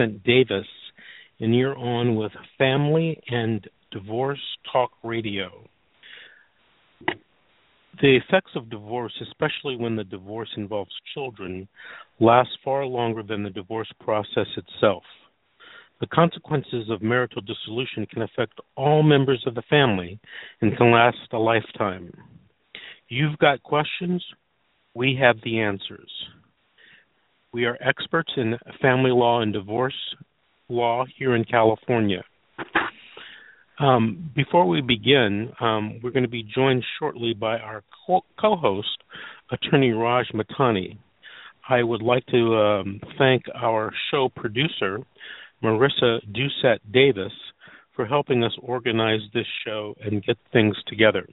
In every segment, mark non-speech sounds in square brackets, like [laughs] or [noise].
Vincent Davis, and you're on with Family and Divorce Talk Radio. The effects of divorce, especially when the divorce involves children, last far longer than the divorce process itself. The consequences of marital dissolution can affect all members of the family and can last a lifetime. You've got questions, we have the answers. We are experts in family law and divorce law here in California. Um, before we begin, um, we're going to be joined shortly by our co host, Attorney Raj Matani. I would like to um, thank our show producer, Marissa Doucette Davis, for helping us organize this show and get things together.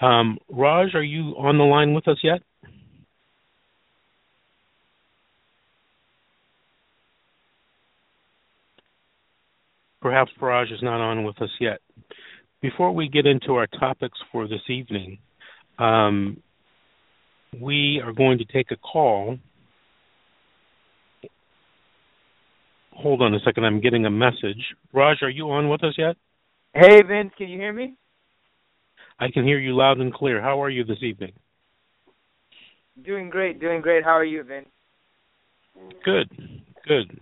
Um, Raj, are you on the line with us yet? Perhaps Raj is not on with us yet. Before we get into our topics for this evening, um, we are going to take a call. Hold on a second, I'm getting a message. Raj, are you on with us yet? Hey, Vince, can you hear me? I can hear you loud and clear. How are you this evening? Doing great, doing great. How are you, Vince? Good, good.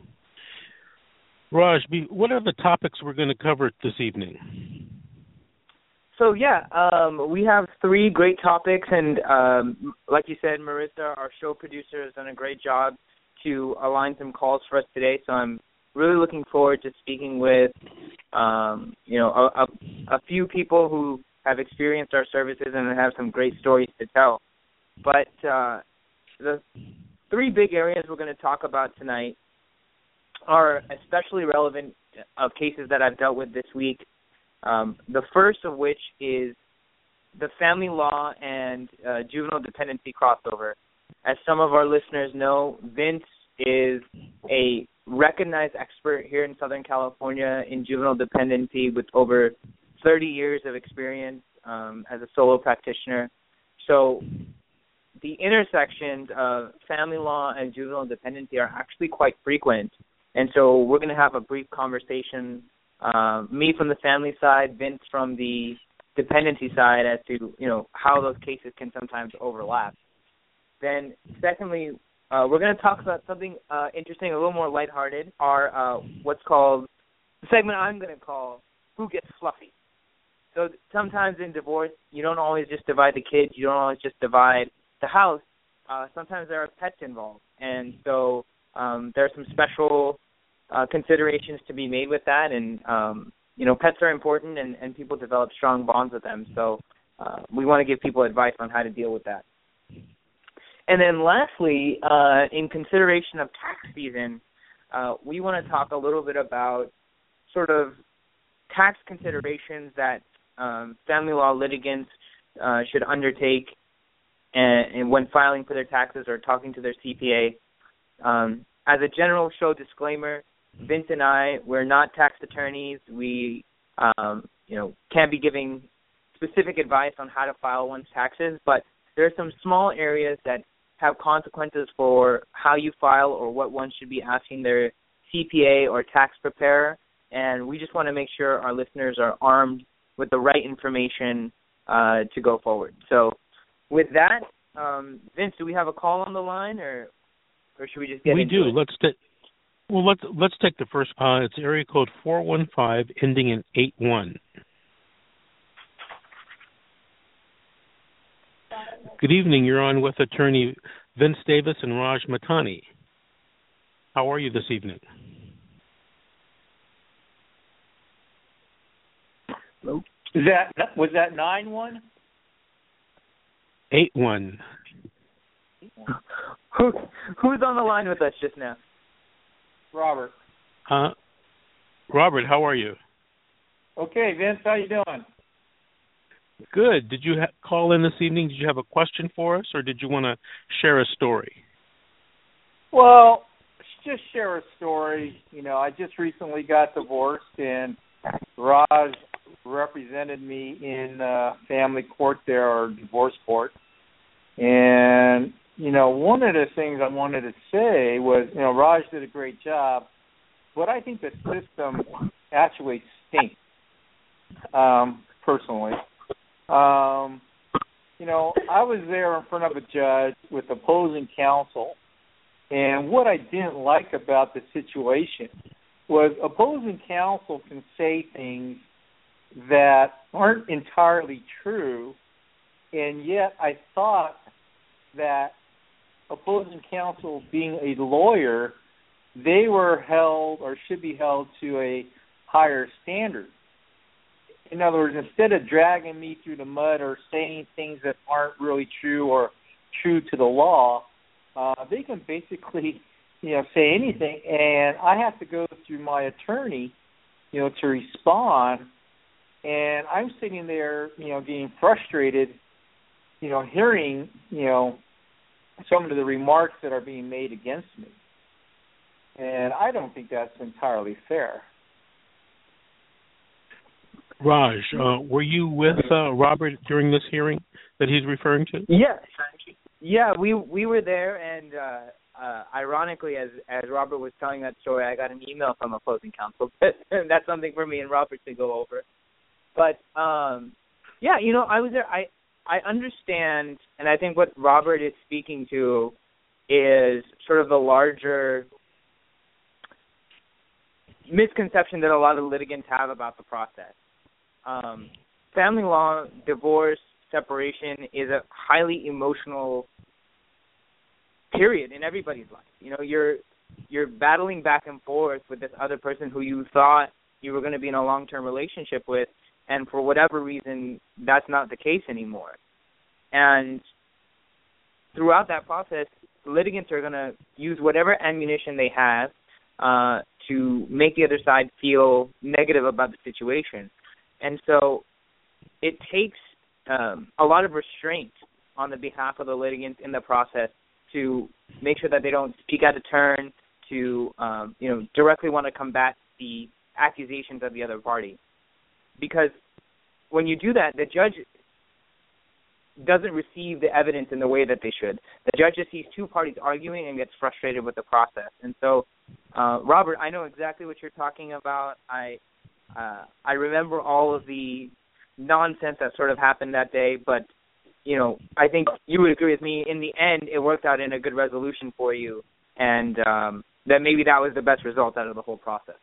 Raj, what are the topics we're going to cover this evening? So yeah, um, we have three great topics, and um, like you said, Marissa, our show producer, has done a great job to align some calls for us today. So I'm really looking forward to speaking with, um, you know, a, a, a few people who have experienced our services and have some great stories to tell. But uh, the three big areas we're going to talk about tonight are especially relevant of cases that I've dealt with this week. Um, the first of which is the family law and uh, juvenile dependency crossover. As some of our listeners know, Vince is a recognized expert here in Southern California in juvenile dependency with over 30 years of experience um, as a solo practitioner. So the intersections of family law and juvenile dependency are actually quite frequent. And so we're going to have a brief conversation, uh, me from the family side, Vince from the dependency side, as to you know how those cases can sometimes overlap. Then, secondly, uh, we're going to talk about something uh, interesting, a little more lighthearted. Our uh, what's called the segment I'm going to call "Who Gets Fluffy." So sometimes in divorce, you don't always just divide the kids. You don't always just divide the house. Uh, sometimes there are pets involved, and so um, there are some special uh, considerations to be made with that, and um, you know, pets are important, and, and people develop strong bonds with them. So uh, we want to give people advice on how to deal with that. And then lastly, uh, in consideration of tax season, uh, we want to talk a little bit about sort of tax considerations that um, family law litigants uh, should undertake and, and, when filing for their taxes or talking to their CPA. Um, as a general show disclaimer, Vince and I, we're not tax attorneys. We, um, you know, can't be giving specific advice on how to file one's taxes, but there are some small areas that have consequences for how you file or what one should be asking their CPA or tax preparer. And we just want to make sure our listeners are armed with the right information uh, to go forward. So, with that, um, Vince, do we have a call on the line, or or should we just get? We do. It? Let's t- well, let's let's take the first. Uh, it's area code four one five, ending in eight one. Good evening. You're on with attorney Vince Davis and Raj Matani. How are you this evening? Hello. Is that was that nine one? Eight one. Who who's on the line with us just now? Robert. Uh, Robert, how are you? Okay, Vince, how you doing? Good. Did you ha- call in this evening? Did you have a question for us, or did you want to share a story? Well, just share a story. You know, I just recently got divorced, and Raj represented me in uh, family court there, or divorce court, and you know, one of the things I wanted to say was, you know, Raj did a great job, but I think the system actually stinks. Um, personally, um, you know, I was there in front of a judge with opposing counsel, and what I didn't like about the situation was opposing counsel can say things that aren't entirely true, and yet I thought that opposing counsel being a lawyer, they were held or should be held to a higher standard. In other words, instead of dragging me through the mud or saying things that aren't really true or true to the law, uh, they can basically, you know, say anything, and I have to go through my attorney, you know, to respond. And I'm sitting there, you know, getting frustrated, you know, hearing, you know, some of the remarks that are being made against me. And I don't think that's entirely fair. Raj, uh, were you with uh, Robert during this hearing that he's referring to? Yes. Yeah, we we were there, and uh, uh, ironically, as as Robert was telling that story, I got an email from opposing counsel. [laughs] That's something for me and Robert to go over. But um, yeah, you know, I was there. I I understand, and I think what Robert is speaking to is sort of the larger misconception that a lot of litigants have about the process. Um, family law, divorce, separation is a highly emotional period in everybody's life. You know, you're you're battling back and forth with this other person who you thought you were going to be in a long-term relationship with and for whatever reason that's not the case anymore. And throughout that process litigants are going to use whatever ammunition they have uh, to make the other side feel negative about the situation. And so it takes um, a lot of restraint on the behalf of the litigants in the process to make sure that they don't speak out of turn, to um, you know directly want to combat the accusations of the other party, because when you do that, the judge doesn't receive the evidence in the way that they should. The judge just sees two parties arguing and gets frustrated with the process. And so, uh, Robert, I know exactly what you're talking about. I uh, I remember all of the nonsense that sort of happened that day, but you know, I think you would agree with me. In the end, it worked out in a good resolution for you, and um, that maybe that was the best result out of the whole process.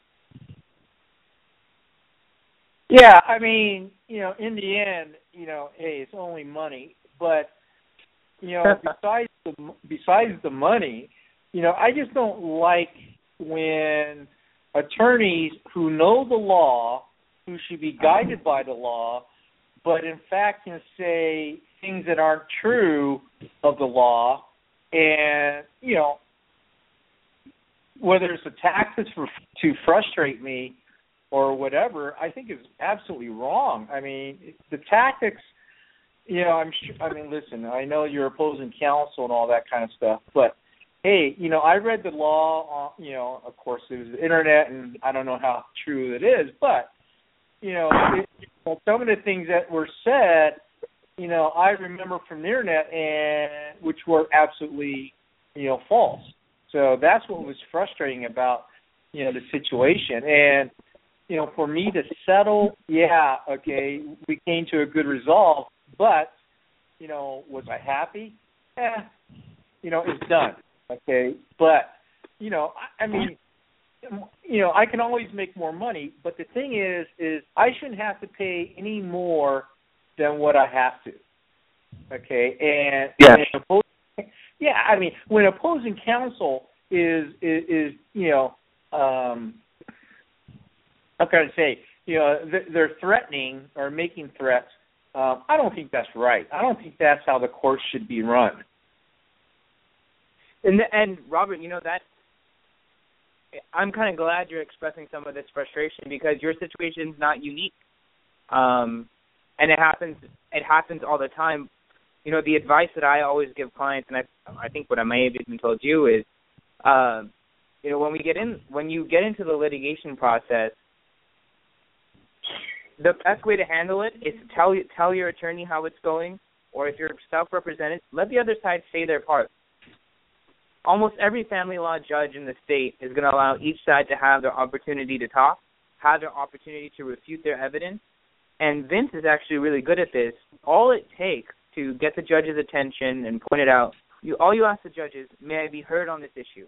Yeah, I mean, you know, in the end, you know, hey, it's only money, but you know, [laughs] besides the besides the money, you know, I just don't like when attorneys who know the law, who should be guided by the law, but in fact can say things that aren't true of the law, and you know whether it's a tactic for, to frustrate me or whatever, I think is absolutely wrong. I mean, the tactics. You know, I'm sure. I mean, listen. I know you're opposing counsel and all that kind of stuff, but hey, you know, I read the law. On, you know, of course, it was the internet, and I don't know how true it is, but you know, it, you know, some of the things that were said you know, I remember from the internet and which were absolutely, you know, false. So that's what was frustrating about, you know, the situation. And, you know, for me to settle, yeah, okay, we came to a good resolve, but, you know, was I happy? Eh, you know, it's done. Okay. But, you know, I, I mean you know, I can always make more money, but the thing is is I shouldn't have to pay any more than what I have to. Okay, and yeah, and opposing, yeah. I mean, when opposing counsel is is, is you know, um, how can I say, you know, they're threatening or making threats. Um, I don't think that's right. I don't think that's how the court should be run. And and Robert, you know that I'm kind of glad you're expressing some of this frustration because your situation's not unique. Um, and it happens it happens all the time you know the advice that i always give clients and i i think what i may have even told you is uh you know when we get in when you get into the litigation process the best way to handle it is to tell tell your attorney how it's going or if you're self represented let the other side say their part almost every family law judge in the state is going to allow each side to have their opportunity to talk, have their opportunity to refute their evidence. And Vince is actually really good at this. All it takes to get the judge's attention and point it out, you all you ask the judge is, "May I be heard on this issue?"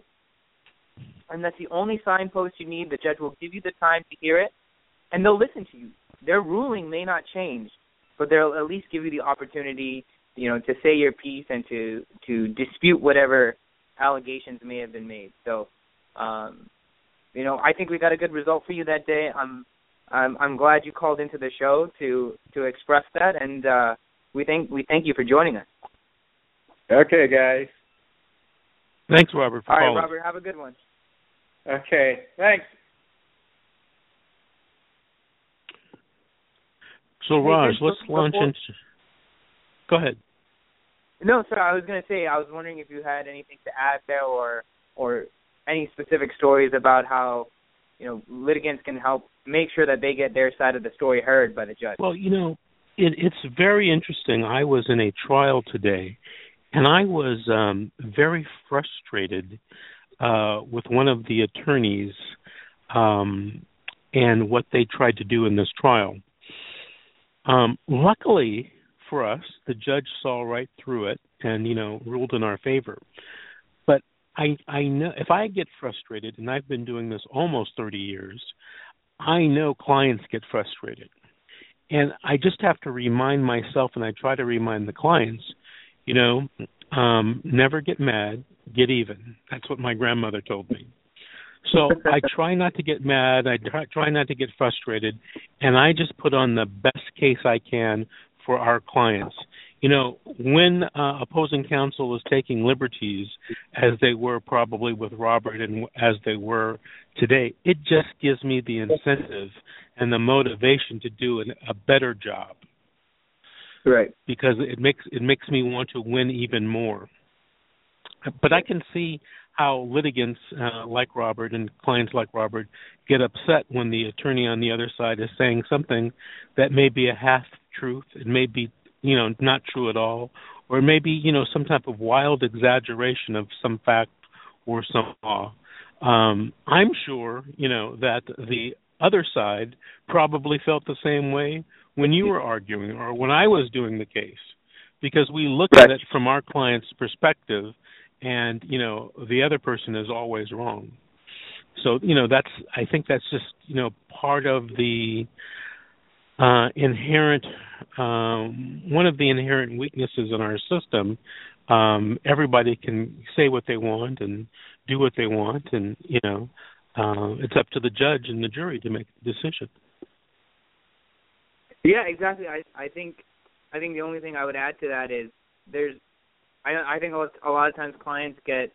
And that's the only signpost you need. The judge will give you the time to hear it, and they'll listen to you. Their ruling may not change, but they'll at least give you the opportunity, you know, to say your piece and to to dispute whatever allegations may have been made. So, um, you know, I think we got a good result for you that day. I'm I'm I'm glad you called into the show to to express that, and uh, we thank we thank you for joining us. Okay, guys. Thanks, Robert. For All right, calling. Robert. Have a good one. Okay, thanks. So, Raj, Vince, let's before- launch into. Go ahead. No, sir. I was going to say I was wondering if you had anything to add there, or or any specific stories about how you know litigants can help make sure that they get their side of the story heard by the judge. Well, you know, it, it's very interesting. I was in a trial today, and I was um, very frustrated uh, with one of the attorneys um, and what they tried to do in this trial. Um, luckily for us, the judge saw right through it and you know ruled in our favor. But I I know if I get frustrated, and I've been doing this almost 30 years, I know clients get frustrated. And I just have to remind myself, and I try to remind the clients, you know, um, never get mad, get even. That's what my grandmother told me. So [laughs] I try not to get mad. I try, try not to get frustrated, and I just put on the best case I can for our clients. You know, when uh, opposing counsel is taking liberties, as they were probably with Robert and as they were today, it just gives me the incentive and the motivation to do an, a better job Right. because it makes it makes me want to win even more. But I can see how litigants uh, like Robert and clients like Robert get upset when the attorney on the other side is saying something that may be a half truth, it may be you know not true at all, or maybe you know some type of wild exaggeration of some fact or some law. Um, I'm sure you know that the other side probably felt the same way when you were arguing or when I was doing the case because we look at it from our client's perspective and you know the other person is always wrong. So you know that's i think that's just you know part of the uh inherent um one of the inherent weaknesses in our system. Um everybody can say what they want and do what they want and you know uh it's up to the judge and the jury to make the decision. Yeah, exactly. I I think I think the only thing I would add to that is there's I I think a lot, of times clients get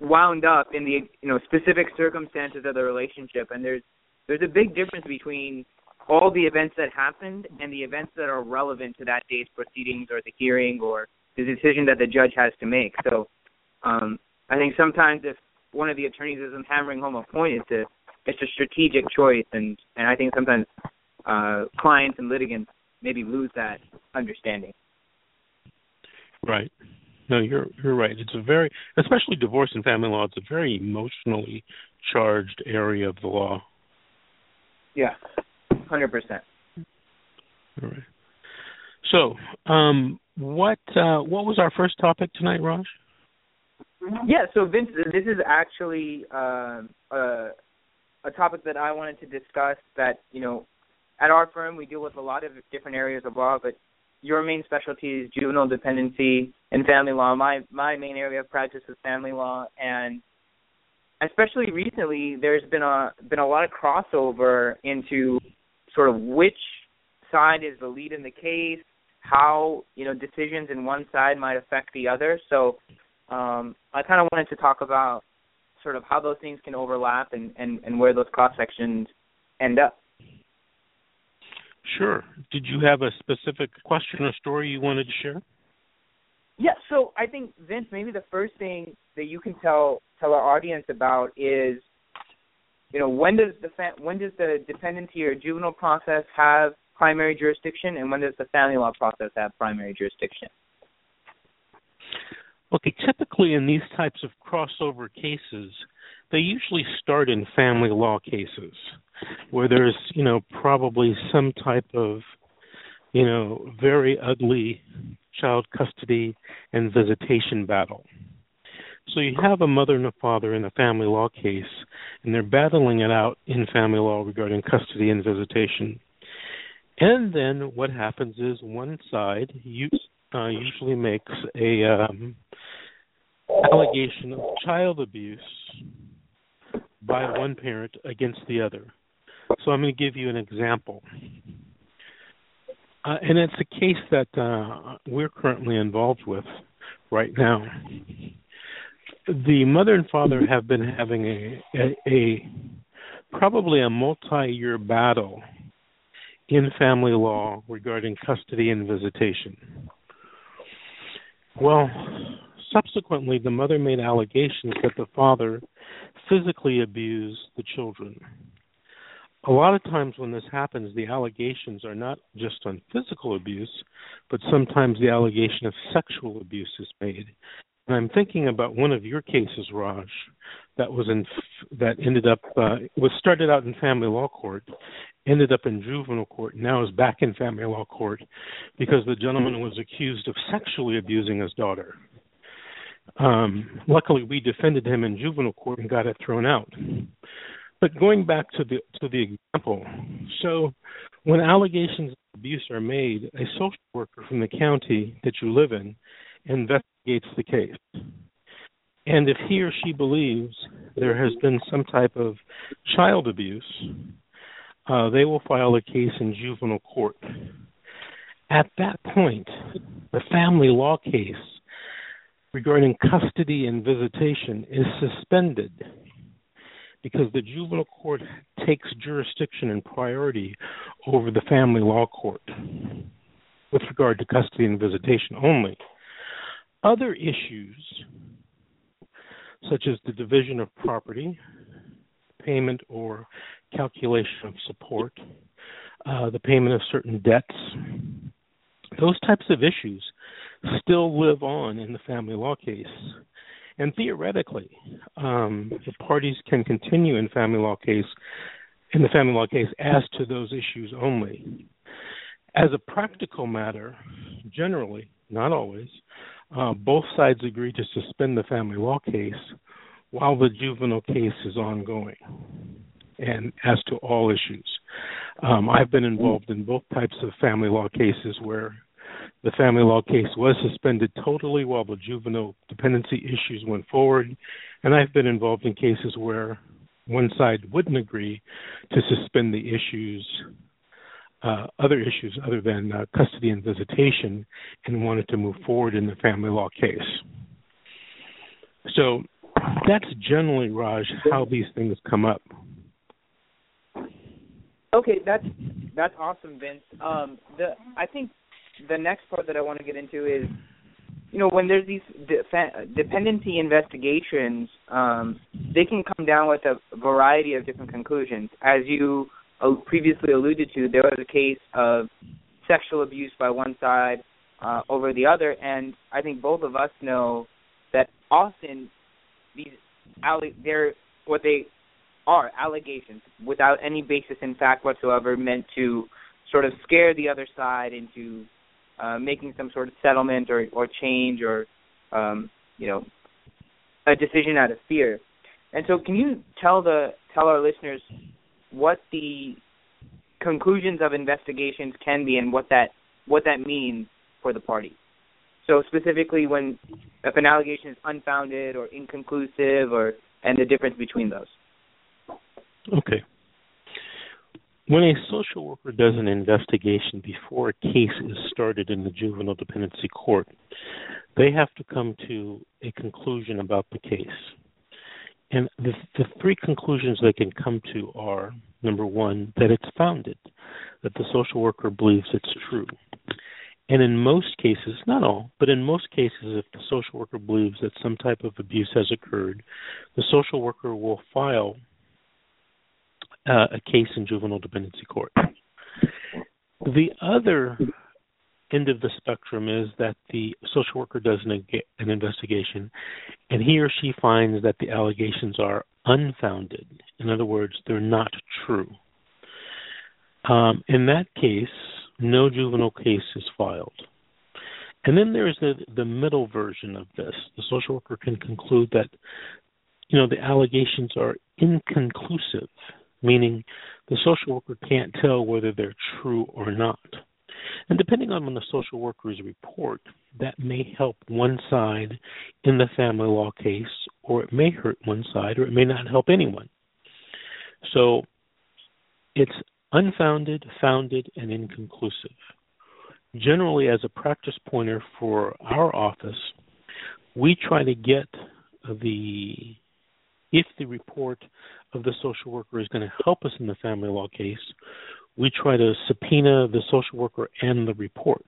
wound up in the you know specific circumstances of the relationship and there's there's a big difference between all the events that happened and the events that are relevant to that day's proceedings or the hearing or the decision that the judge has to make. So um I think sometimes if one of the attorneys isn't hammering home a point it's a it's a strategic choice and and I think sometimes uh, clients and litigants maybe lose that understanding. Right. No, you're you're right. It's a very, especially divorce and family law. It's a very emotionally charged area of the law. Yeah, hundred percent. All right. So, um, what uh, what was our first topic tonight, Raj? Yeah, so Vince, this is actually uh, a a topic that I wanted to discuss. That you know, at our firm we deal with a lot of different areas of law, but your main specialty is juvenile dependency and family law. My my main area of practice is family law, and especially recently, there's been a been a lot of crossover into sort of which side is the lead in the case, how you know decisions in one side might affect the other. So um, I kind of wanted to talk about sort of how those things can overlap and and, and where those cross sections end up. Sure. Did you have a specific question or story you wanted to share? Yeah, so I think Vince, maybe the first thing that you can tell tell our audience about is, you know, when does the fa- when does the dependency or juvenile process have primary jurisdiction, and when does the family law process have primary jurisdiction? Okay, typically in these types of crossover cases, they usually start in family law cases where there's, you know, probably some type of, you know, very ugly child custody and visitation battle. So you have a mother and a father in a family law case, and they're battling it out in family law regarding custody and visitation. And then what happens is one side uh, usually makes a um, allegation of child abuse by one parent against the other. So I'm going to give you an example. Uh, and it's a case that uh, we're currently involved with right now. The mother and father have been having a, a, a probably a multi-year battle in family law regarding custody and visitation. Well, subsequently, the mother made allegations that the father physically abused the children. A lot of times when this happens, the allegations are not just on physical abuse, but sometimes the allegation of sexual abuse is made. And I'm thinking about one of your cases, Raj, that was in that ended up uh, was started out in family law court, ended up in juvenile court, now is back in family law court because the gentleman was accused of sexually abusing his daughter. Um, luckily, we defended him in juvenile court and got it thrown out. But going back to the to the example, so when allegations of abuse are made, a social worker from the county that you live in investigates the case. And if he or she believes there has been some type of child abuse, uh, they will file a case in juvenile court. At that point, the family law case regarding custody and visitation is suspended because the juvenile court takes jurisdiction and priority over the family law court with regard to custody and visitation only. Other issues, such as the division of property, payment or calculation of support, uh, the payment of certain debts, those types of issues still live on in the family law case. And theoretically, um, the parties can continue in family law case in the family law case as to those issues only. As a practical matter, generally, not always, uh, both sides agree to suspend the family law case while the juvenile case is ongoing and as to all issues. Um, I've been involved in both types of family law cases where the family law case was suspended totally while the juvenile dependency issues went forward, and I've been involved in cases where one side wouldn't agree to suspend the issues, uh, other issues other than uh, custody and visitation, and wanted to move forward in the family law case. So that's generally, Raj, how these things come up. Okay, that's that's awesome, Vince. Um, the I think the next part that I want to get into is, you know, when there's these de- dependency investigations, um, they can come down with a variety of different conclusions. As you uh, previously alluded to, there was a case of sexual abuse by one side uh, over the other, and I think both of us know that often these alle- they're what they are allegations without any basis in fact whatsoever, meant to sort of scare the other side into uh, making some sort of settlement or or change or um, you know a decision out of fear. And so, can you tell the tell our listeners what the conclusions of investigations can be and what that what that means for the party? So specifically, when if an allegation is unfounded or inconclusive, or and the difference between those. Okay. When a social worker does an investigation before a case is started in the juvenile dependency court, they have to come to a conclusion about the case. And the, the three conclusions they can come to are number one, that it's founded, that the social worker believes it's true. And in most cases, not all, but in most cases, if the social worker believes that some type of abuse has occurred, the social worker will file a case in juvenile dependency court. The other end of the spectrum is that the social worker does an, an investigation and he or she finds that the allegations are unfounded. In other words, they're not true. Um, in that case, no juvenile case is filed. And then there's the, the middle version of this. The social worker can conclude that, you know, the allegations are inconclusive, meaning the social worker can't tell whether they're true or not. And depending on when the social worker's report, that may help one side in the family law case, or it may hurt one side, or it may not help anyone. So it's unfounded, founded, and inconclusive. Generally, as a practice pointer for our office, we try to get the if the report of the social worker is going to help us in the family law case, we try to subpoena the social worker and the report.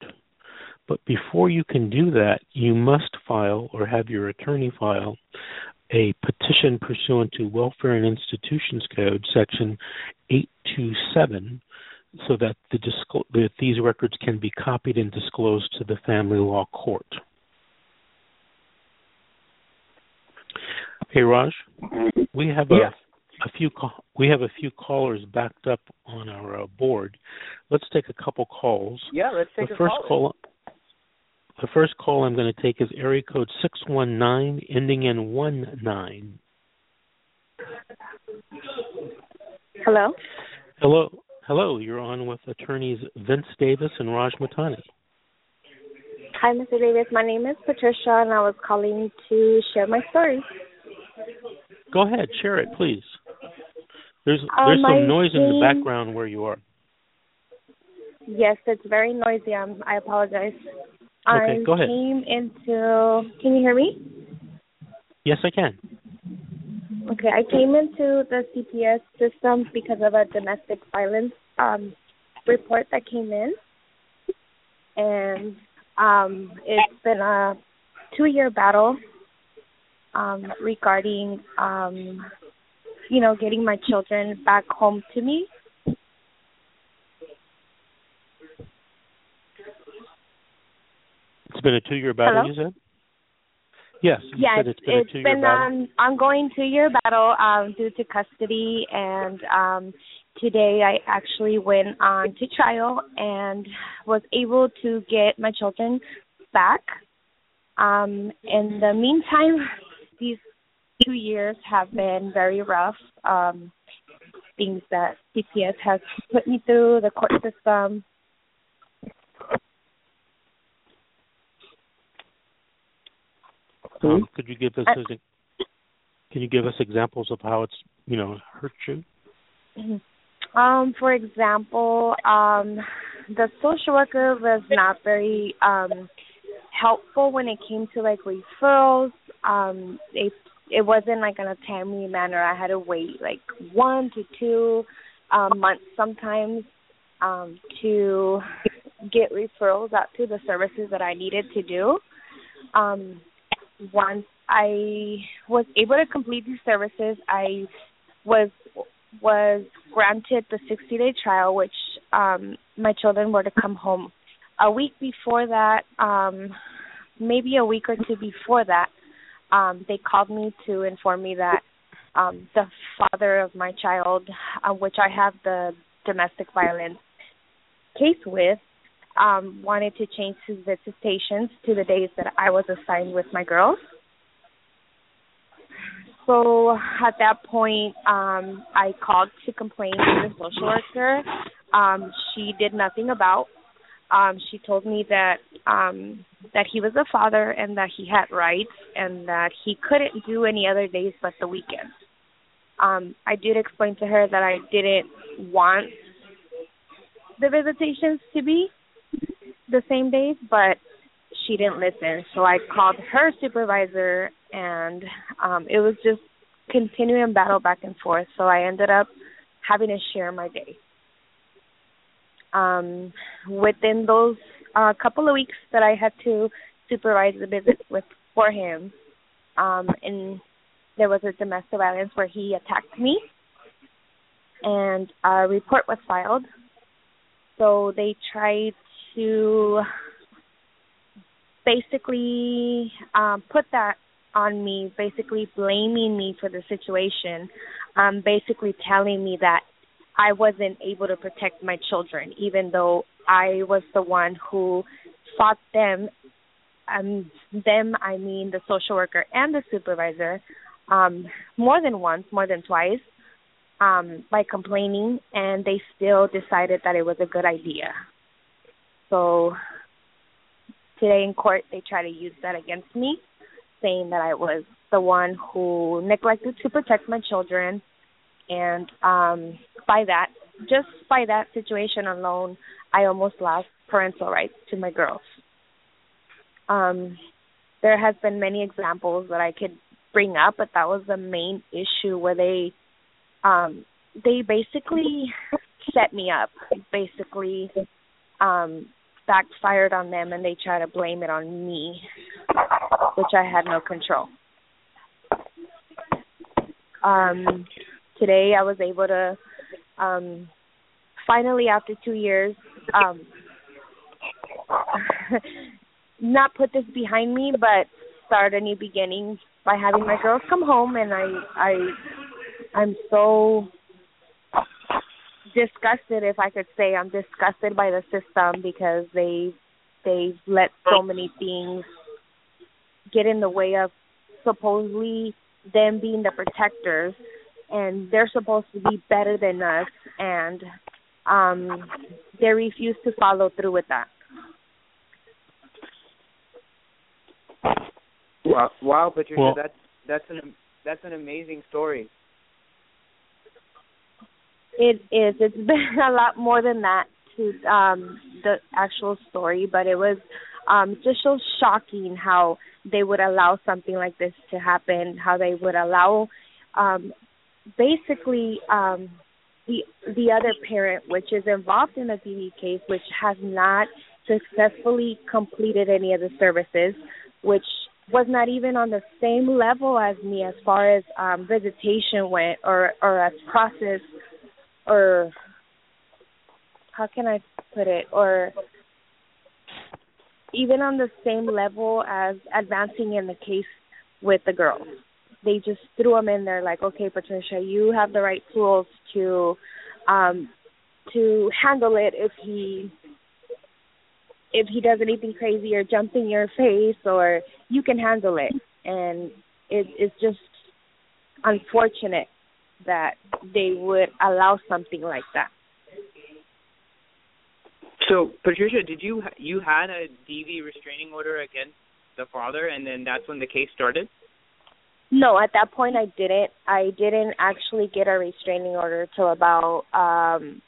But before you can do that, you must file or have your attorney file a petition pursuant to Welfare and Institutions Code, Section 827, so that the disclo- that these records can be copied and disclosed to the family law court. Hey Raj, mm-hmm. we have a yes a few we have a few callers backed up on our uh, board. Let's take a couple calls. Yeah, let's take the a first call. The first call I'm going to take is area code 619 ending in one nine. Hello. Hello. Hello, you're on with attorneys Vince Davis and Raj Matani. Hi, Mr. Davis. My name is Patricia, and I was calling to share my story. Go ahead, share it, please. There's Um, there's some noise in the background where you are. Yes, it's very noisy. Um, I apologize. Okay, I go ahead. came into. Can you hear me? Yes, I can. Okay, I came into the CPS system because of a domestic violence um, report that came in, and um, it's been a two-year battle um, regarding, um, you know, getting my children back home to me. It's been a two-year battle, Hello? you said? Yes, said it's been two-year been an ongoing two-year battle um, due to custody, and um, today I actually went on to trial and was able to get my children back. Um, in the meantime, these two years have been very rough. Um, things that CPS has put me through, the court system. Um, could you give us I- a, can you give us examples of how it's you know hurt you? Um, for example, um, the social worker was not very um helpful when it came to like referrals. Um, it it wasn't like in a timely manner. I had to wait like one to two um, months sometimes um, to get referrals out to the services that I needed to do. Um, once I was able to complete these services, I was was granted the 60 day trial, which um, my children were to come home. A week before that, um, maybe a week or two before that, um, they called me to inform me that um, the father of my child, uh, which I have the domestic violence case with, um, wanted to change his visitations to the days that I was assigned with my girls. So at that point, um, I called to complain to the social worker. Um, she did nothing about. Um, she told me that um, that he was a father and that he had rights and that he couldn't do any other days but the weekends. Um, I did explain to her that I didn't want the visitations to be the same days, but she didn't listen. So I called her supervisor, and um, it was just continuing battle back and forth. So I ended up having to share my day. Um, within those uh, couple of weeks that I had to supervise the visit with for him, um, and there was a domestic violence where he attacked me, and a report was filed. So they tried to basically um, put that on me, basically blaming me for the situation, um, basically telling me that I wasn't able to protect my children, even though I was the one who fought them. Um, them, I mean the social worker and the supervisor, um, more than once, more than twice, um, by complaining, and they still decided that it was a good idea. So today in court, they try to use that against me, saying that I was the one who neglected to protect my children, and um, by that, just by that situation alone, I almost lost parental rights to my girls. Um, there has been many examples that I could bring up, but that was the main issue where they um they basically set me up. Basically um backfired on them and they try to blame it on me, which I had no control. Um today I was able to um finally after 2 years um [laughs] not put this behind me but start a new beginning by having my girls come home and I I I'm so disgusted if I could say. I'm disgusted by the system because they they've let so many things get in the way of supposedly them being the protectors and they're supposed to be better than us and um they refuse to follow through with that. Wow, wow Patricia, Well- that's that's an that's an amazing story. It is. It's [laughs] been a lot more than that to um the actual story, but it was um just so shocking how they would allow something like this to happen, how they would allow um basically um the the other parent which is involved in the DV case which has not successfully completed any of the services which was not even on the same level as me as far as um visitation went or or as process or how can I put it or even on the same level as advancing in the case with the girls. They just threw them in there like, okay, Patricia, you have the right tools to um to handle it if he if he does anything crazy or jumps in your face or you can handle it and it it's just unfortunate that they would allow something like that. So, Patricia, did you you had a DV restraining order against the father, and then that's when the case started? No, at that point I didn't. I didn't actually get a restraining order till about um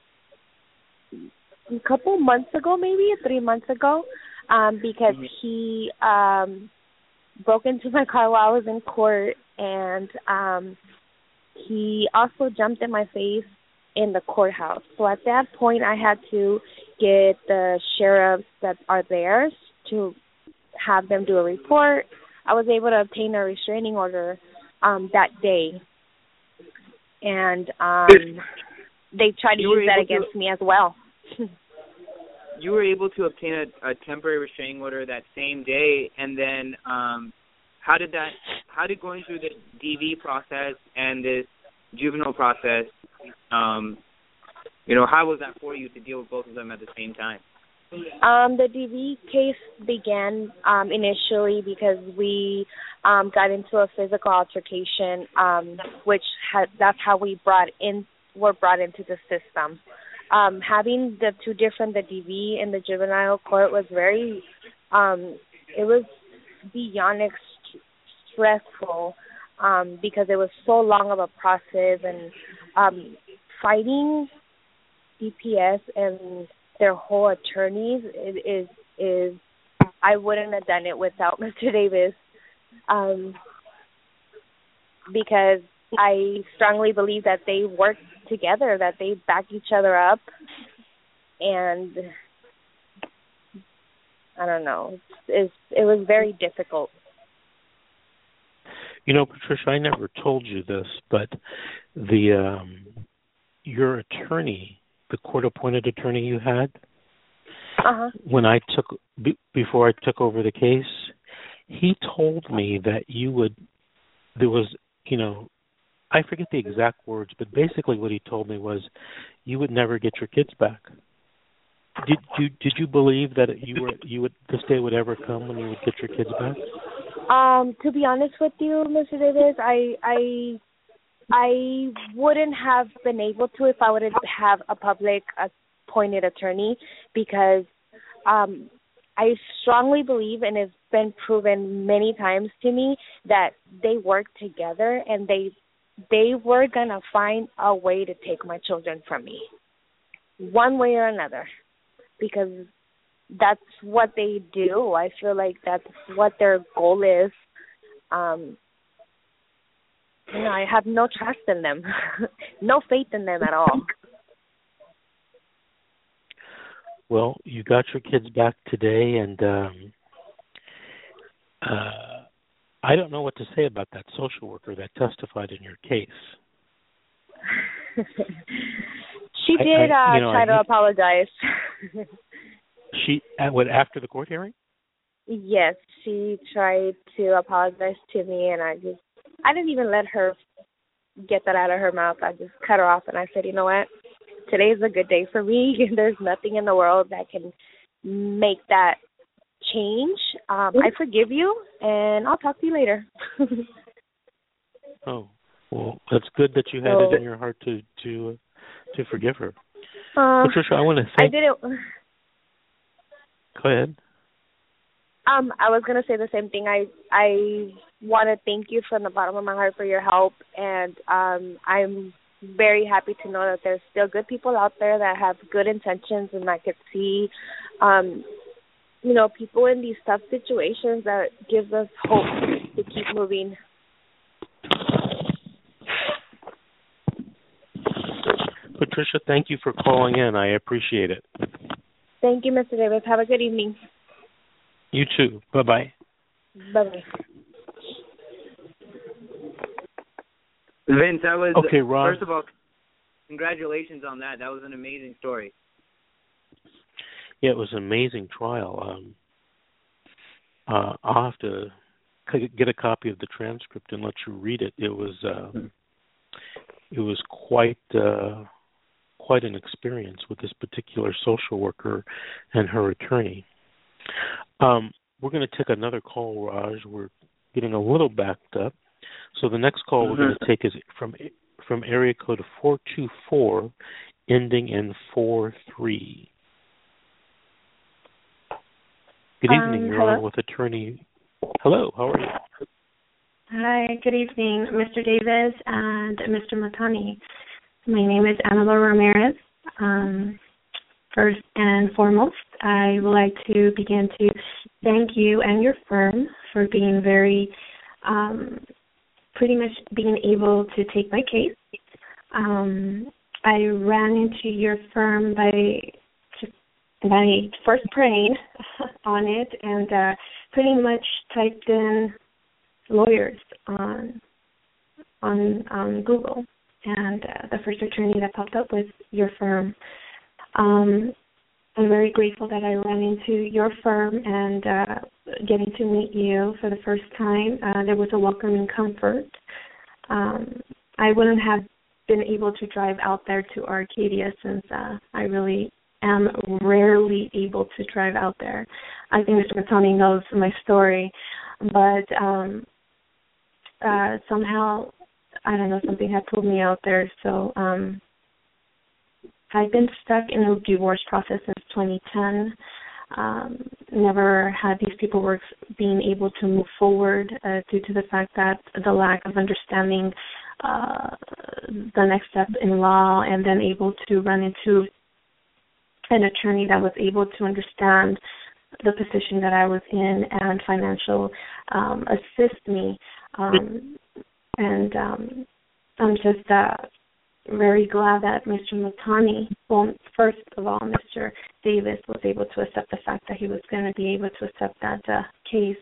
a couple months ago, maybe three months ago, um, because Mhm. he um broke into my car while I was in court, and um he also jumped in my face in the courthouse. So at that point, I had to get the sheriffs that are there to have them do a report. I was able to obtain a restraining order um that day, and um they tried to You use that able to- against me as well. [laughs] You were able to obtain a, a temporary restraining order that same day, and then um, how did that? How did going through the DV process and this juvenile process, um, you know, how was that for you to deal with both of them at the same time? Um, the DV case began um, initially because we um, got into a physical altercation, um, which had that's how we brought in were brought into the system. Um, having the two different, the DV and the juvenile court was very, um, it was beyond ex- stressful um, because it was so long of a process and um, fighting CPS and their whole attorneys is is, is I wouldn't have done it without [laughs] Mr. Davis. Um because I strongly believe that they work together that they back each other up. And I don't know. It's, it was very difficult. You know, Patricia, I never told you this, but the um your attorney, the court appointed attorney you had, Uh-huh. When I took be, before I took over the case, he told me that you would there was, you know, I forget the exact words, but basically what he told me was you would never get your kids back. Did you did you believe that you were you would this day would ever come when you would get your kids back? Um, to be honest with you, Mr. Davis, I I I wouldn't have been able to if I would have a public appointed attorney because um I strongly believe and it's been proven many times to me that they work together and they they were gonna find a way to take my children from me. One way or another. Because that's what they do. I feel like that's what their goal is. Um know, I have no trust in them. [laughs] no faith in them at all. Well, you got your kids back today and um uh I don't know what to say about that social worker that testified in your case. [laughs] she did I, uh know, try to I, apologize. [laughs] she at what after the court hearing? Yes, she tried to apologize to me and I just I didn't even let her get that out of her mouth. I just cut her off and I said, "You know what? Today's a good day for me. [laughs] There's nothing in the world that can make that change. Um, I forgive you, and I'll talk to you later. oh, well, that's good that you had So- it in your heart to to uh, to forgive her. Uh, Patricia, I want to thank. I didn't. Go ahead. Um, I was gonna say the same thing. I I want to thank you from the bottom of my heart for your help, and um, I'm very happy to know that there's still good people out there that have good intentions, and I could see, um, you know, people in these tough situations that gives us hope to keep moving. Patricia, thank you for calling in. I appreciate it. Thank you, Mr. Davis. Have a good evening. You too. Bye bye. Bye bye. Vince, that was Okay, Ron. First of all, congratulations on that. That was an amazing story. Yeah, it was an amazing trial. Um, uh, I'll have to c- get a copy of the transcript and let you read it. It was uh, it was quite uh, quite an experience with this particular social worker and her attorney. Um, we're going to take another call, Raj. We're getting a little backed up, so the next call we're going to take is from from area code four two four, ending in four three. Good Um, evening. You're hello? on with attorney. Hello. How are you? Hi, good evening, Mr. Davis and Mr. Matani. My name is Annabelle Ramirez. Um, first and foremost, I would like to begin to thank you and your firm for being very, um, pretty much being able to take my case. Um, I ran into your firm by by first praying [laughs] on it and uh, pretty much typed in lawyers on on on Google, and uh, the first attorney that popped up was your firm. Um, I'm very grateful that I ran into your firm and uh, getting to meet you for the first time. Uh, there was a welcoming comfort. Um, I wouldn't have been able to drive out there to Arcadia since uh, I really am rarely able to drive out there. I think Mr. Matani knows my story, but um, uh, somehow I don't know something had pulled me out there. So um, I've been stuck in a divorce process since 2010. Um, never had these paperwork being able to move forward uh, due to the fact that the lack of understanding uh, the next step in law, and then able to run into an attorney that was able to understand the position that I was in and financial um, assist me. Um, and um, I'm just uh, very glad that Mr. Matani, well, first of all, Mr. Davis was able to accept the fact that he was going to be able to accept that uh, case.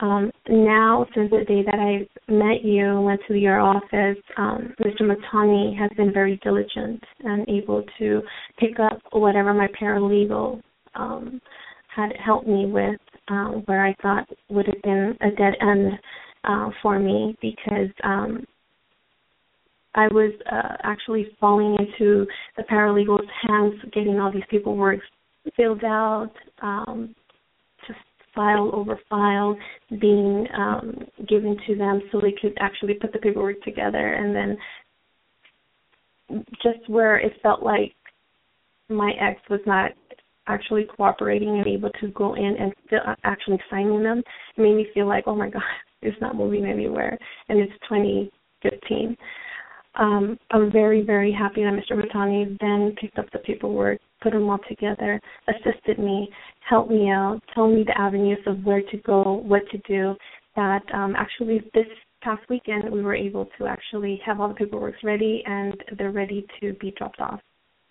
Um, now, since the day that I met you, and went to your office, um, Mr. Matani has been very diligent and able to pick up whatever my paralegal um, had helped me with, um, where I thought would have been a dead end uh, for me because um, I was uh, actually falling into the paralegal's hands, getting all these paperwork filled out, um, just file over file being um, given to them so they could actually put the paperwork together, and then just where it felt like my ex was not actually cooperating and able to go in and still actually signing them made me feel like oh my god [laughs] it's not moving anywhere. And it's 2015 um, I'm very, very happy that Mr. Matani then picked up the paperwork, put them all together, assisted me, helped me out, told me the avenues of where to go, what to do. That um, actually this past weekend we were able to actually have all the paperwork ready and they're ready to be dropped off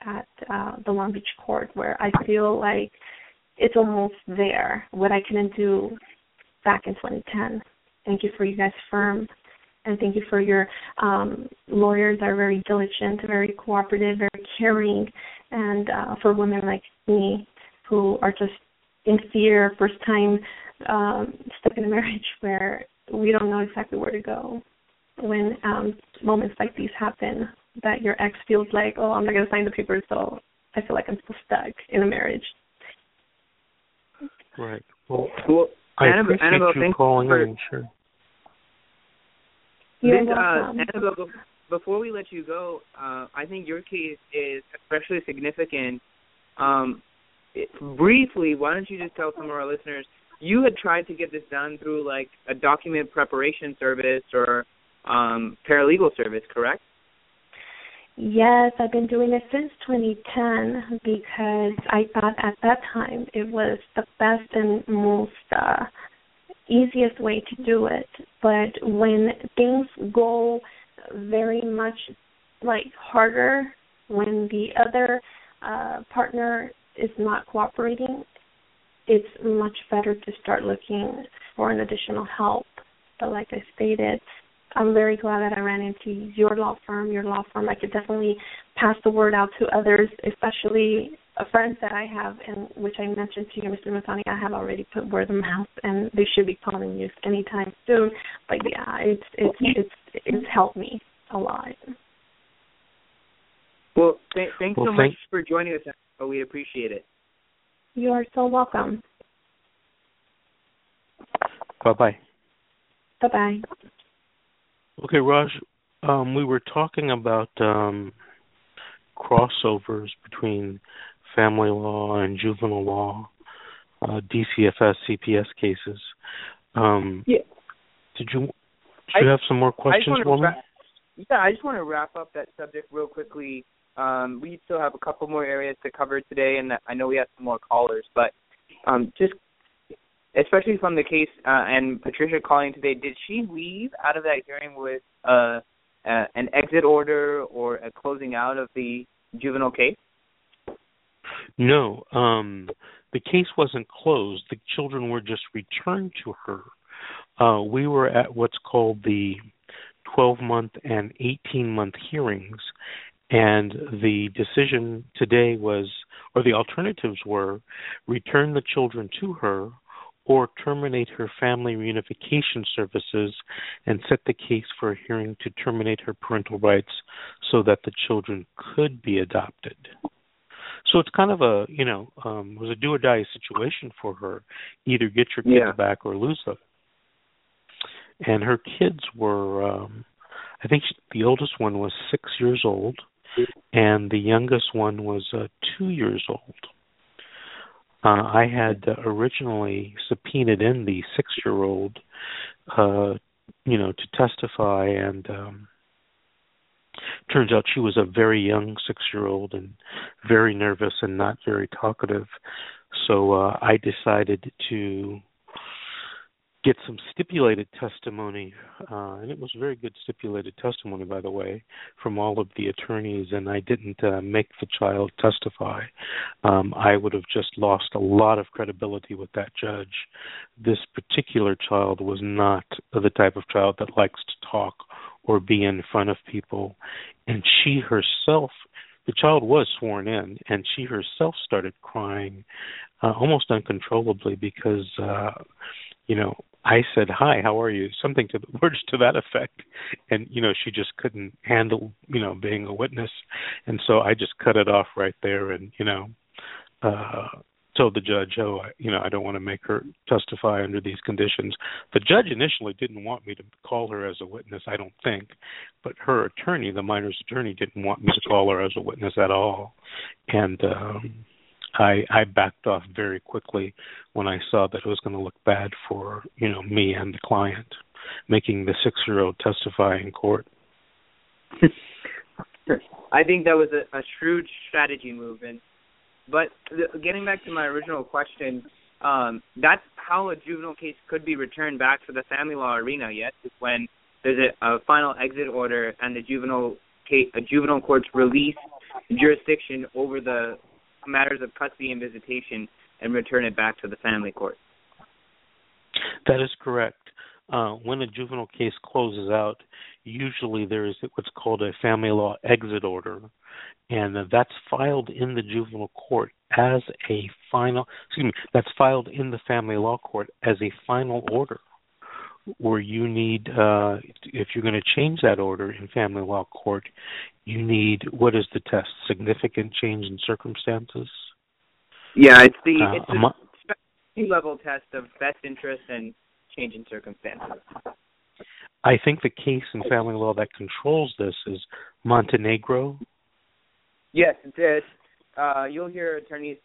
at uh, the Long Beach court where I feel like it's almost there, what I couldn't do back in 2010. Thank you for you guys' firm and thank you for your um, lawyers are very diligent, very cooperative, very caring, and uh, for women like me who are just in fear, first time um, stuck in a [laughs] marriage where we don't know exactly where to go. When um, moments like these happen, that your ex feels like, oh, I'm not going to sign the papers, so I feel like I'm still stuck in a marriage. Right. Well, well I Annabelle, appreciate Annabelle, you thank calling you for, in. Sure. You're This, uh. Annabelle, before we let you go, uh, I think your case is especially significant. Um, it, briefly, why don't you just tell some of our listeners you had tried to get this done through like a document preparation service or um, paralegal service, correct? Yes, I've been doing it since 2010 because I thought at that time it was the best and most uh, easiest way to do it. But when things go very much like harder, when the other uh, partner is not cooperating, it's much better to start looking for an additional help. But like I stated, I'm very glad that I ran into your law firm, your law firm. I could definitely pass the word out to others, especially friends that I have, and which I mentioned to you, Mr. Matani. I have already put word of mouth, and they should be calling you anytime soon. But yeah, it's it's it's it's helped me a lot. Well, th- thanks Well, so thank- much for joining us. Annabelle. We appreciate it. You are so welcome. Bye bye. Bye bye. Okay, Raj. Um, we were talking about um, crossovers between family law and juvenile law, uh, DCFS, CPS cases. Um, Yeah. Did you? Did I- you have some more questions want to for me? wrap, yeah, I just want to wrap up that subject real quickly. Um, we still have a couple more areas to cover today, and I know we have some more callers, but um, just especially from the case uh, and Patricia calling today, did she leave out of that hearing with uh, uh, an exit order or a closing out of the juvenile case? No, um, the case wasn't closed. The children were just returned to her. Uh, we were at what's called the 12 month and 18 month hearings, and the decision today was, or the alternatives were, return the children to her or terminate her family reunification services and set the case for a hearing to terminate her parental rights so that the children could be adopted. So it's kind of a you know um, it was a do or die situation for her. Either get your kids Yeah. back or lose them. And her kids were, um, I think she, the oldest one was six years old, and the youngest one was uh, two years old. Uh, I had uh, originally subpoenaed in the six-year-old, uh, you know, to testify, and um, turns out she was a very young six-year-old and very nervous and not very talkative. So uh, I decided to get some stipulated testimony, uh, and it was very good stipulated testimony, by the way, from all of the attorneys. And I didn't uh, make the child testify. Um, I would have just lost a lot of credibility with that judge. This particular child was not the type of child that likes to talk or be in front of people, and she herself the child was sworn in, and she herself started crying uh, almost uncontrollably because, uh, you know, I said, "Hi, how are you?" Something to the [laughs] words to that effect, and you know, she just couldn't handle, you know, being a witness, and so I just cut it off right there, and you know, uh, told the judge, "Oh, I, you know, I don't want to make her testify under these conditions." The judge initially didn't want me to call her as a witness, I don't think, but her attorney, the minor's attorney, didn't want me to call her as a witness at all, and um, I I backed off very quickly when I saw that it was going to look bad for you know me and the client, making the six year old testify in court. [laughs] I think that was a, a shrewd strategy move, and but getting back to my original question, um, that's how a juvenile case could be returned back to the family law arena. Yes, is when there's a, a final exit order and the juvenile case, a juvenile court's release jurisdiction over the matters of custody and visitation and return it back to the family court. That is correct. Uh, when a juvenile case closes out, usually there is what's called a family law exit order, and that's filed in the juvenile court as a final. Excuse me, that's filed in the family law court as a final order. Where you need, uh, if you're going to change that order in family law court, you need what is the test? Significant change in circumstances. Yeah, it's the uh, it's the level test of best interest and change in circumstances. I think the case in family law that controls this is Montenegro. Yes, it, uh, you'll hear attorneys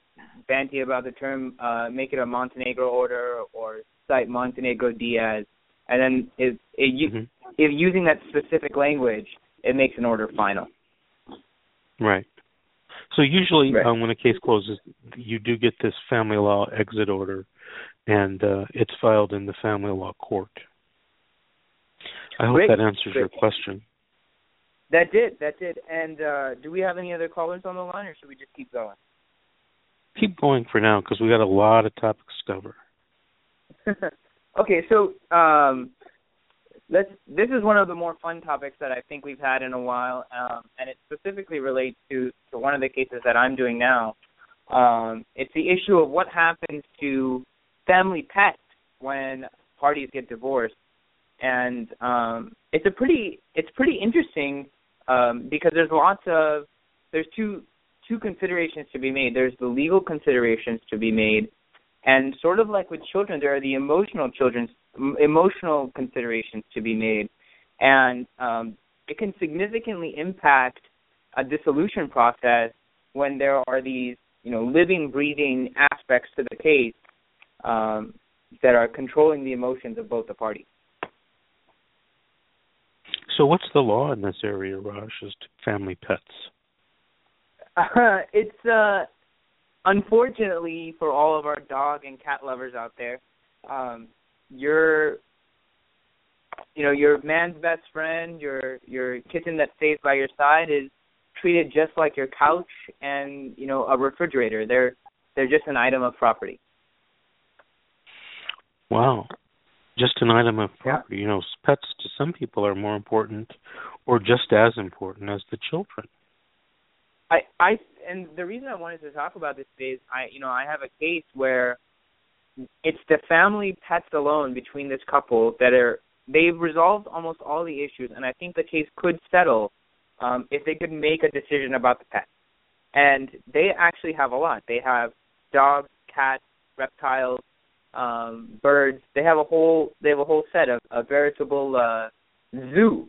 banty about the term uh, make it a Montenegro order or cite Montenegro Diaz, and then if, if, mm-hmm. if using that specific language, it makes an order final. Right. So usually, right. um, when a case closes, you do get this family law exit order, and uh, it's filed in the family law court. I hope Great. that answers Great. your question. That did. That did. And uh, do we have any other callers on the line, or should we just keep going? Keep going for now, because we got a lot of topics to cover. [laughs] okay, so um, let's. This is one of the more fun topics that I think we've had in a while, um, and it specifically relates to to one of the cases that I'm doing now. Um, it's the issue of what happens to family pets when parties get divorced, and um, it's a pretty it's pretty interesting um, because there's lots of there's two two considerations to be made. There's the legal considerations to be made, and sort of like with children, there are the emotional children's emotional considerations to be made, and um, it can significantly impact a dissolution process when there are these you know living, breathing aspects to the case um, that are controlling the emotions of both the parties. So, what's the law in this area, Raj, as to family pets? Uh, [laughs] it's uh, unfortunately for all of our dog and cat lovers out there, um, your you know your man's best friend, your your kitten that stays by your side is treated just like your couch and you know a refrigerator. They're they're just an item of property. Wow. Just an item of property. Yeah. You know, pets to some people are more important or just as important as the children. I I and the reason I wanted to talk about this today is I you know, I have a case where it's the family pets alone between this couple that are they've resolved almost all the issues and I think the case could settle um if they could make a decision about the pets. And they actually have a lot. They have dogs, cats, reptiles, um, birds. They have a whole they have a whole set of a veritable uh, zoo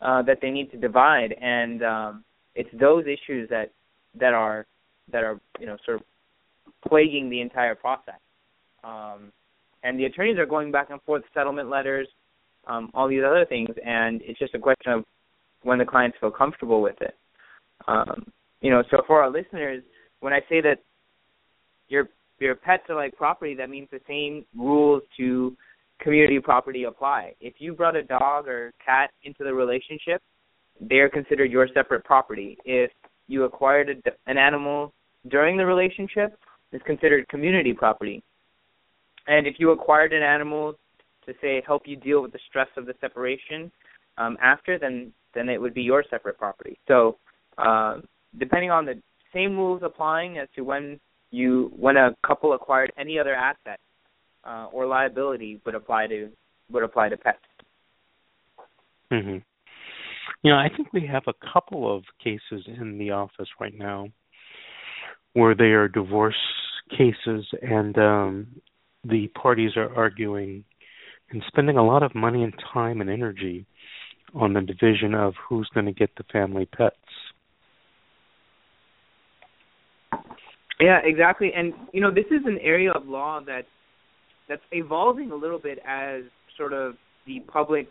uh, that they need to divide, and um, it's those issues that that are that are you know sort of plaguing the entire process. Um, and the attorneys are going back and forth settlement letters, um, all these other things, and it's just a question of when the clients feel comfortable with it. Um, you know, so for our listeners, when I say that your your pets are like property, that means the same rules to community property apply. If you brought a dog or cat into the relationship, they're considered your separate property. If you acquired a, an animal during the relationship, it's considered community property. And if you acquired an animal to say help you deal with the stress of the separation um, after, then then it would be your separate property. So um, depending on the same rules applying as to when you when a couple acquired any other asset uh, or liability would apply to would apply to pets. hmm You know, I think we have a couple of cases in the office right now where they are divorce cases and um the parties are arguing and spending a lot of money and time and energy on the division of who's going to get the family pets. Yeah, exactly. And you know, this is an area of law that that's evolving a little bit as sort of the public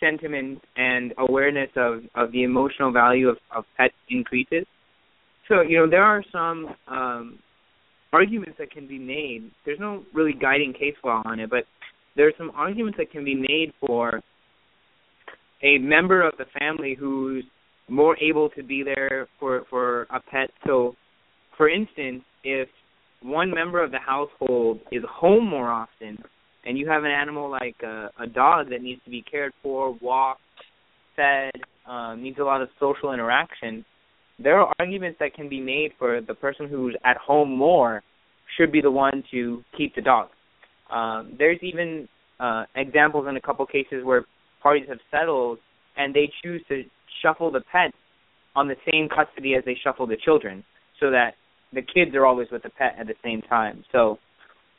sentiment and awareness of of the emotional value of of pets increases. So, you know, there are some um arguments that can be made. There's no really guiding case law on it, but there are some arguments that can be made for a member of the family who's more able to be there for for a pet. So, for instance, if one member of the household is home more often, and you have an animal like a, a dog that needs to be cared for, walked, fed, um, needs a lot of social interaction, there are arguments that can be made for the person who's at home more should be the one to keep the dog. Um, there's even uh, examples in a couple cases where parties have settled and they choose to shuffle the pets on the same custody as they shuffle the children, so that the kids are always with the pet at the same time. So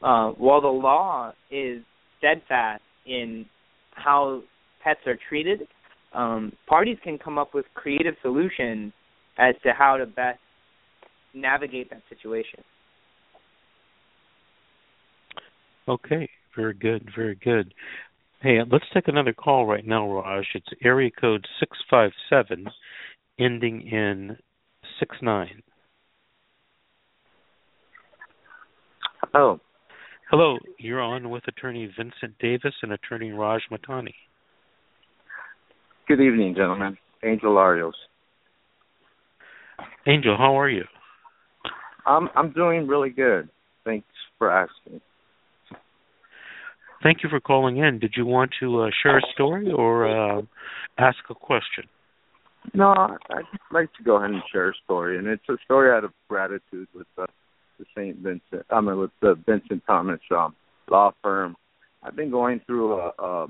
uh, while the law is steadfast in how pets are treated, um, parties can come up with creative solutions as to how to best navigate that situation. Okay, very good, very good. Hey, let's take another call right now, Raj. It's area code 657 ending in 69. Oh. Hello, you're on with attorney Vincent Davis and attorney Raj Matani. Good evening, gentlemen. Angel Arios. Angel, how are you? I'm I'm doing really good. Thanks for asking. Thank you for calling in. Did you want to uh, share a story or uh, ask a question? No, I'd like to go ahead and share a story, and it's a story out of gratitude with the, the Saint Vincent. I mean, with the Vincent Thomas um, law firm. I've been going through a, a,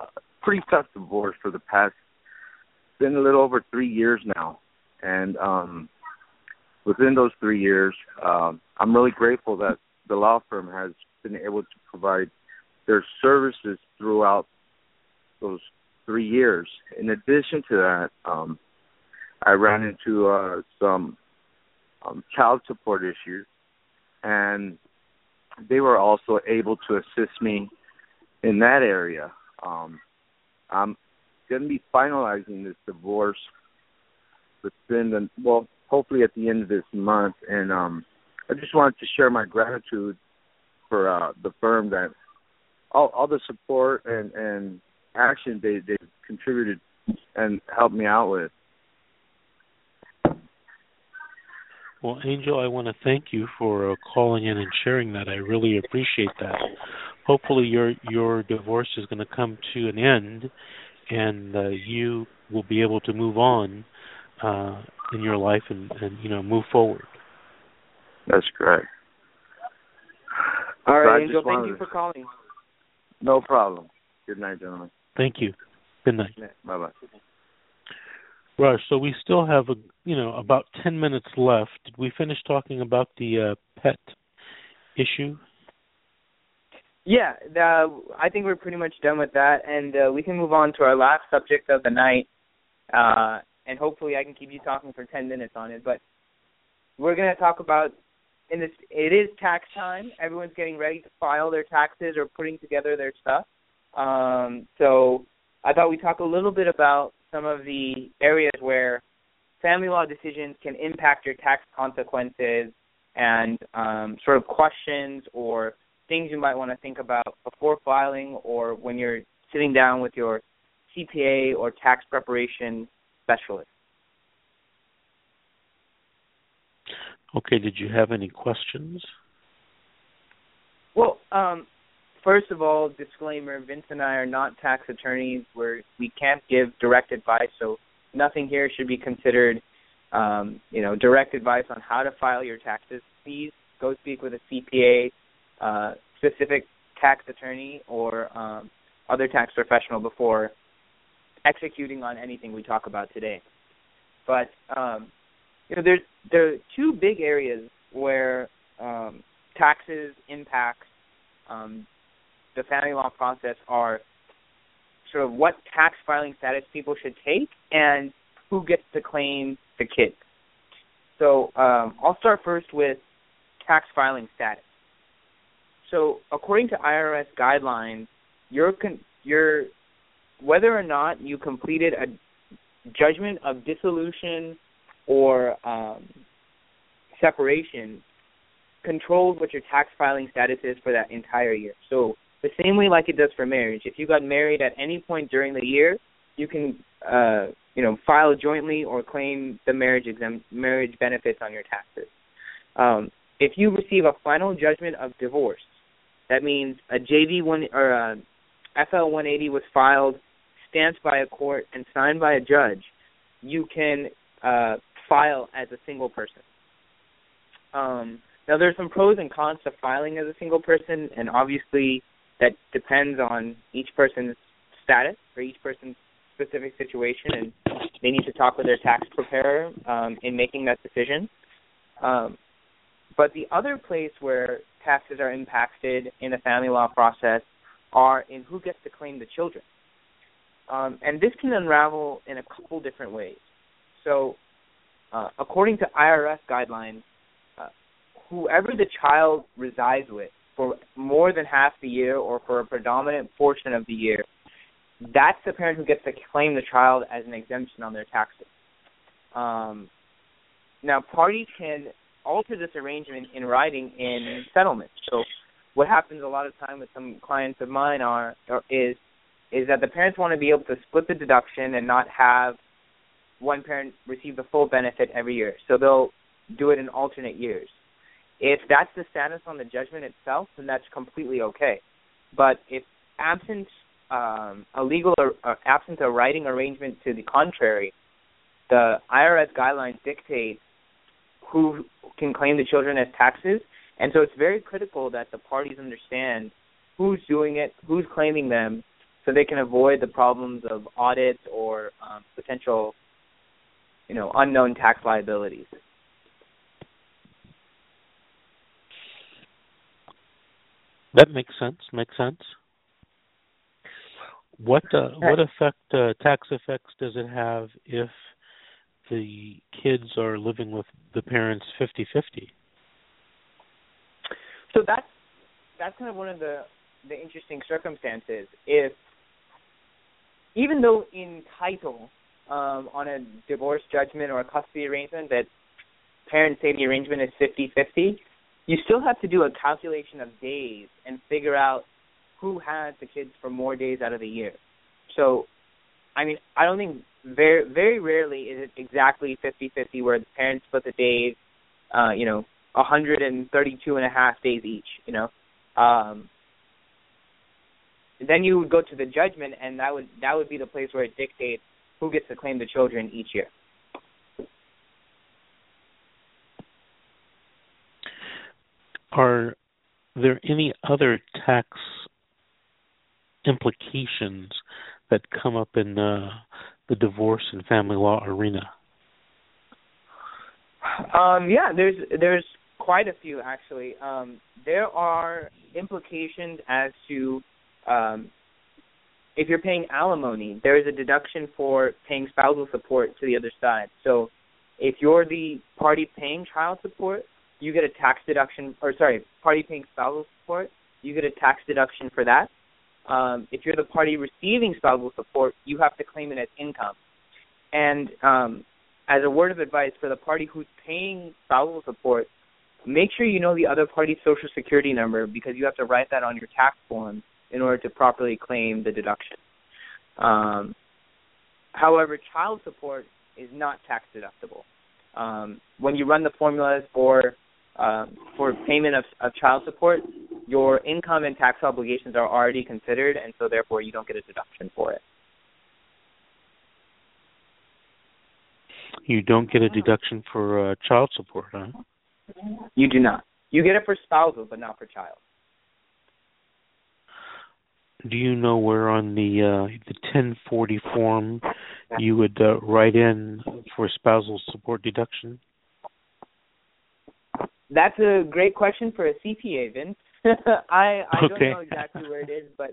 a pretty tough divorce for the past been a little over three years now, and um, within those three years, um, I'm really grateful that the law firm has been able to provide their services throughout those three years. In addition to that, um, I ran into uh, some um, child support issues, and they were also able to assist me in that area. Um, I'm going to be finalizing this divorce within the well, hopefully at the end of this month, and um, I just wanted to share my gratitude for uh, the firm that all all the support and and action they they contributed and helped me out with. Well, Angel, I want to thank you for uh, calling in and sharing that. I really appreciate that. Hopefully, your your divorce is going to come to an end, and uh, you will be able to move on uh, in your life and, and you know move forward. That's correct. All right, So Angel. Thank you for calling. No problem. Good night, gentlemen. Thank you. Good night. Bye bye. Raj, so we still have a you know about ten minutes left. Did we finish talking about the uh, pet issue? Yeah, the, I think we're pretty much done with that, and uh, we can move on to our last subject of the night. Uh, and hopefully, I can keep you talking for ten minutes on it. But we're going to talk about in this. It is tax time. Everyone's getting ready to file their taxes or putting together their stuff. Um, so I thought we'd talk a little bit about some of the areas where family law decisions can impact your tax consequences and um, sort of questions or things you might want to think about before filing or when you're sitting down with your CPA or tax preparation specialist. Okay. Did you have any questions? Well, um, first of all, disclaimer: Vince and I are not tax attorneys. We're we can't give direct advice, so nothing here should be considered um, you know, direct advice on how to file your taxes, please go speak with a CPA, uh, specific tax attorney, or um, other tax professional before executing on anything we talk about today. But um, you know, there's there are two big areas where um, taxes impact um, the family law process are sort of what tax filing status people should take and who gets to claim the kids. So um, I'll start first with tax filing status. So according to IRS guidelines, your con- your whether or not you completed a judgment of dissolution or um, separation controls what your tax filing status is for that entire year. So the same way like it does for marriage. If you got married at any point during the year, you can uh, you know file jointly or claim the marriage exempt marriage benefits on your taxes. Um, if you receive a final judgment of divorce, that means a JV one or a FL 180 was filed, stamped by a court, and signed by a judge. You can uh, file as a single person. Um, now, there's some pros and cons to filing as a single person, and obviously that depends on each person's status or each person's specific situation, and they need to talk with their tax preparer um, in making that decision. Um, but the other place where taxes are impacted in the family law process are in who gets to claim the children. Um, and this can unravel in a couple different ways. So, uh, according to IRS guidelines, uh, whoever the child resides with for more than half the year or for a predominant portion of the year, that's the parent who gets to claim the child as an exemption on their taxes. Um, now, parties can alter this arrangement in writing in settlement. So, what happens a lot of time with some clients of mine are is is that the parents want to be able to split the deduction and not have one parent receive the full benefit every year. So they'll do it in alternate years. If that's the status on the judgment itself, then that's completely okay. But if absent um, a legal or, or absent a writing arrangement to the contrary, the IRS guidelines dictate who can claim the children as taxes, and so it's very critical that the parties understand who's doing it, who's claiming them, so they can avoid the problems of audits or um, potential, you know, unknown tax liabilities. That makes sense. Makes sense. What uh, what effect uh, tax effects does it have if the kids are living with the parents 50-50? So that's that's kind of one of the the interesting circumstances. If even though in title um, on a divorce judgment or a custody arrangement that parents say the arrangement is 50-50, you still have to do a calculation of days and figure out who has the kids for more days out of the year. So, I mean, I don't think very very rarely is it exactly 50-50 where the parents split the days, uh, you know, 132 and a half days each, you know. Um, then you would go to the judgment and that would that would be the place where it dictates who gets to claim the children each year. Are there any other tax implications that come up in uh, the divorce and family law arena? Um, yeah, there's there's quite a few actually. Um, there are implications as to um, if you're paying alimony, there is a deduction for paying spousal support to the other side. So if you're the party paying child support, you get a tax deduction, or sorry, party paying spousal support, you get a tax deduction for that. Um, if you're the party receiving spousal support, you have to claim it as income. And um, as a word of advice for the party who's paying spousal support, make sure you know the other party's social security number because you have to write that on your tax form in order to properly claim the deduction. Um, however, child support is not tax deductible. Um, when you run the formulas for uh, for payment of, of child support, your income and tax obligations are already considered, and so therefore you don't get a deduction for it. You don't get a deduction for uh, child support, huh? You do not. You get it for spousal, but not for child. Do you know where on the uh, the 1040 form you would uh, write in for spousal support deduction? That's a great question for a CPA, Vince. [laughs] I I okay. don't know exactly where it is, but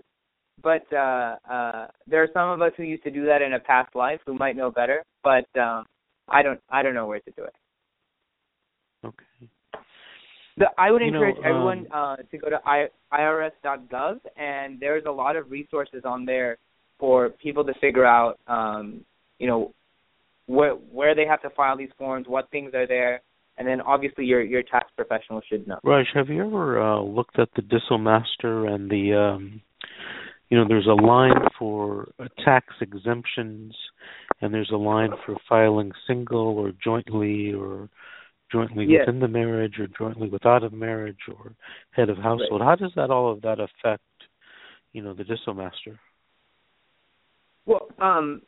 but uh uh there are some of us who used to do that in a past life who might know better, but um I don't I don't know where to do it. Okay. The, I would You know, encourage everyone um, uh, to go to I, irs.gov, and there's a lot of resources on there for people to figure out, um, you know, where where they have to file these forms, what things are there, and then obviously your your tax professional should know. Raj, have you ever uh, looked at the Master and the um you know, there's a line for uh, tax exemptions and there's a line for filing single or jointly or jointly Yes. within the marriage or jointly without a marriage or head of household. How does that all of that affect, you know, the Master? Well, um,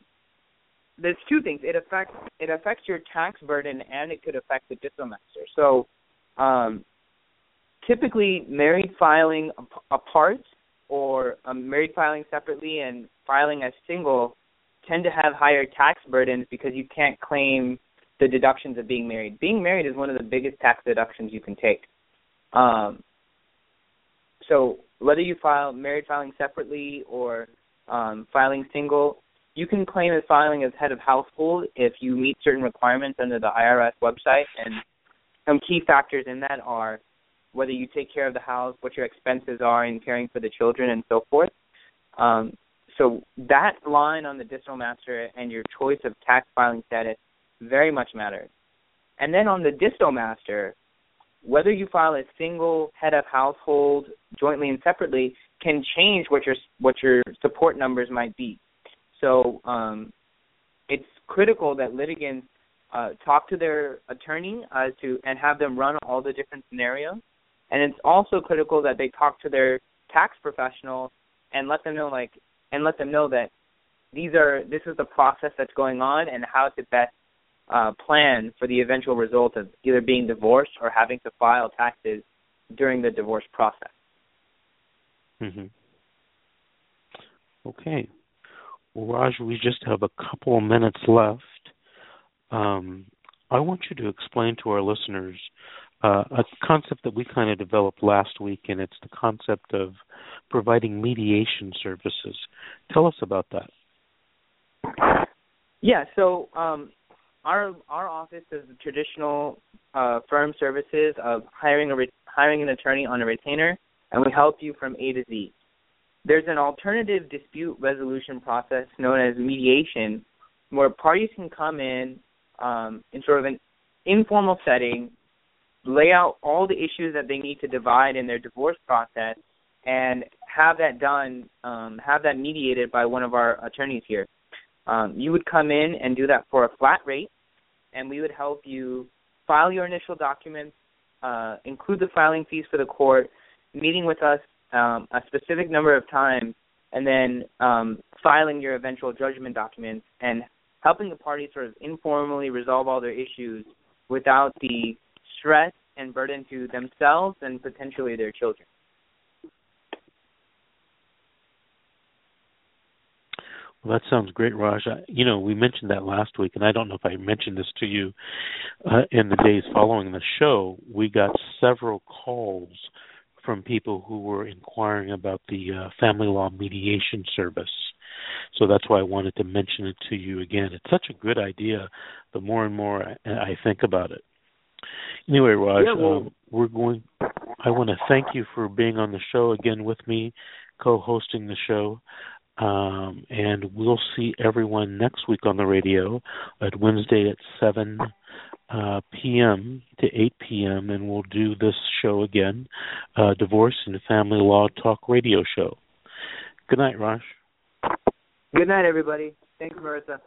there's two things. It affects it affects your tax burden, and it could affect the master. So, um, typically, married filing apart or um, married filing separately and filing as single tend to have higher tax burdens because you can't claim the deductions of being married. Being married is one of the biggest tax deductions you can take. Um, so whether you file married filing separately or um, filing single, you can claim as filing as head of household if you meet certain requirements under the IRS website. And some key factors in that are whether you take care of the house, what your expenses are in caring for the children, and so forth. Um, so that line on the DissoMaster and your choice of tax filing status very much matters. And then on the DissoMaster, whether you file a single head of household jointly and separately can change what your what your support numbers might be. So um, it's critical that litigants uh, talk to their attorney uh, to and have them run all the different scenarios. And it's also critical that they talk to their tax professional and let them know like and let them know that these are this is the process that's going on and how to best uh, plan for the eventual result of either being divorced or having to file taxes during the divorce process. hmm Okay. Well, Raj, we just have a couple of minutes left. Um, I want you to explain to our listeners uh, a concept that we kind of developed last week, and it's the concept of providing mediation services. Tell us about that. Yeah, so um, our our office is the traditional uh, firm services of hiring a re- hiring an attorney on a retainer, and we help you from A to Z. There's an alternative dispute resolution process known as mediation, where parties can come in um, in sort of an informal setting, lay out all the issues that they need to divide in their divorce process, and have that done, um, have that mediated by one of our attorneys here. Um, you would come in and do that for a flat rate, and we would help you file your initial documents, uh, include the filing fees for the court, meeting with us um, a specific number of times, and then um, filing your eventual judgment documents and helping the parties sort of informally resolve all their issues without the stress and burden to themselves and potentially their children. Well, that sounds great, Raj. You know, we mentioned that last week, and I don't know if I mentioned this to you uh, in the days following the show. We got several calls from people who were inquiring about the uh, family law mediation service. So that's why I wanted to mention it to you again. It's such a good idea. The more and more I, I think about it. Anyway, Raj, Yeah, well- um, we're going. I want to thank you for being on the show again with me, co-hosting the show. Um, and we'll see everyone next week on the radio at Wednesday at 7 uh, p.m. to 8 p.m. And we'll do this show again, uh, Divorce and Family Law Talk Radio Show. Good night, Raj. Good night, everybody. Thanks, Marissa.